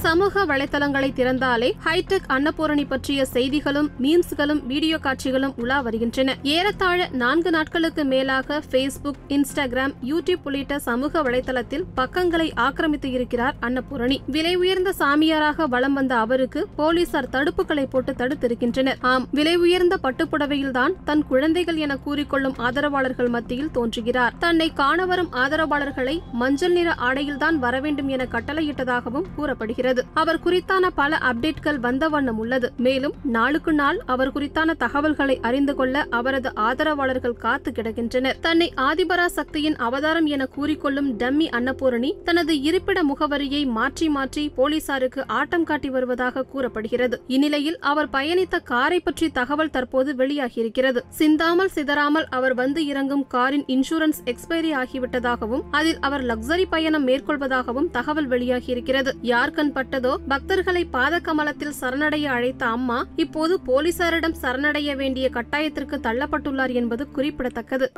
சமூக வலைதளங்களை திறந்தாலே ஹைடெக் அன்னபூரணி பற்றிய செய்திகளும் மீம்ஸ்களும் வீடியோ காட்சிகளும் உலா வருகின்றன. ஏறத்தாழ நான்கு நாட்களுக்கு மேலாக ஃபேஸ்புக் இன்ஸ்டாகிராம் யூடியூப் உள்ளிட்ட சமூக வலைதளத்தில் பக்கங்களை ஆக்கிரமித்து இருக்கிறார் அன்னபூரணி. விலை உயர்ந்த சாமியாராக வலம் வந்த அவருக்கு போலீசார் தடுப்புகளை போட்டு தடுத்திருக்கின்றனர். ஆம் விலை உயர்ந்த பட்டுப்புடவையில்தான் தன் குழந்தைகள் என கூறிக்கொள்ளும் ஆதரவாளர்கள் மத்தியில் தோன்றுகிறார். தன்னை காண வரும் ஆதரவாளர்களை மஞ்சள் நிற ஆடையில்தான் வரவேண்டும் என கட்டளையிட்டதாகவும் கூறப்படுகிறது. அவர் குறித்தான பல அப்டேட்கள் வந்த வண்ணம் உள்ளது. மேலும் நாளுக்கு நாள் அவர் குறித்தான தகவல்களை அறிந்து கொள்ள அவரது ஆதரவாளர்கள் காத்து கிடக்கின்றனர். தன்னை ஆதிபரா சக்தியின் அவதாரம் என கூறிக்கொள்ளும் டம்மி அன்னபூரணி தனது இருப்பிட முகவரியை மாற்றி மாற்றி போலீசாருக்கு ஆட்டம் காட்டி வருவதாக கூறப்படுகிறது. இந்நிலையில் அவர் பயணித்த காரை பற்றி தகவல் தற்போது வெளியாகியிருக்கிறது. சிந்தாமல் சிதறாமல் அவர் வந்து இறங்கும் காரின் இன்சூரன்ஸ் எக்ஸ்பைரி ஆகிவிட்டதாகவும் அதில் அவர் லக்ஸரி பயணம் மேற்கொள்வதாகவும் தகவல் வெளியாகியிருக்கிறது. யார் கண் பட்டதோ பக்தர்களை பாத கமலத்தில் சரணடைய அழைத்த அம்மா இப்போது போலீசாரிடம் சரணடைய வேண்டிய கட்டாயத்திற்கு தள்ளப்பட்டுள்ளார் என்பது குறிப்பிடத்தக்கது.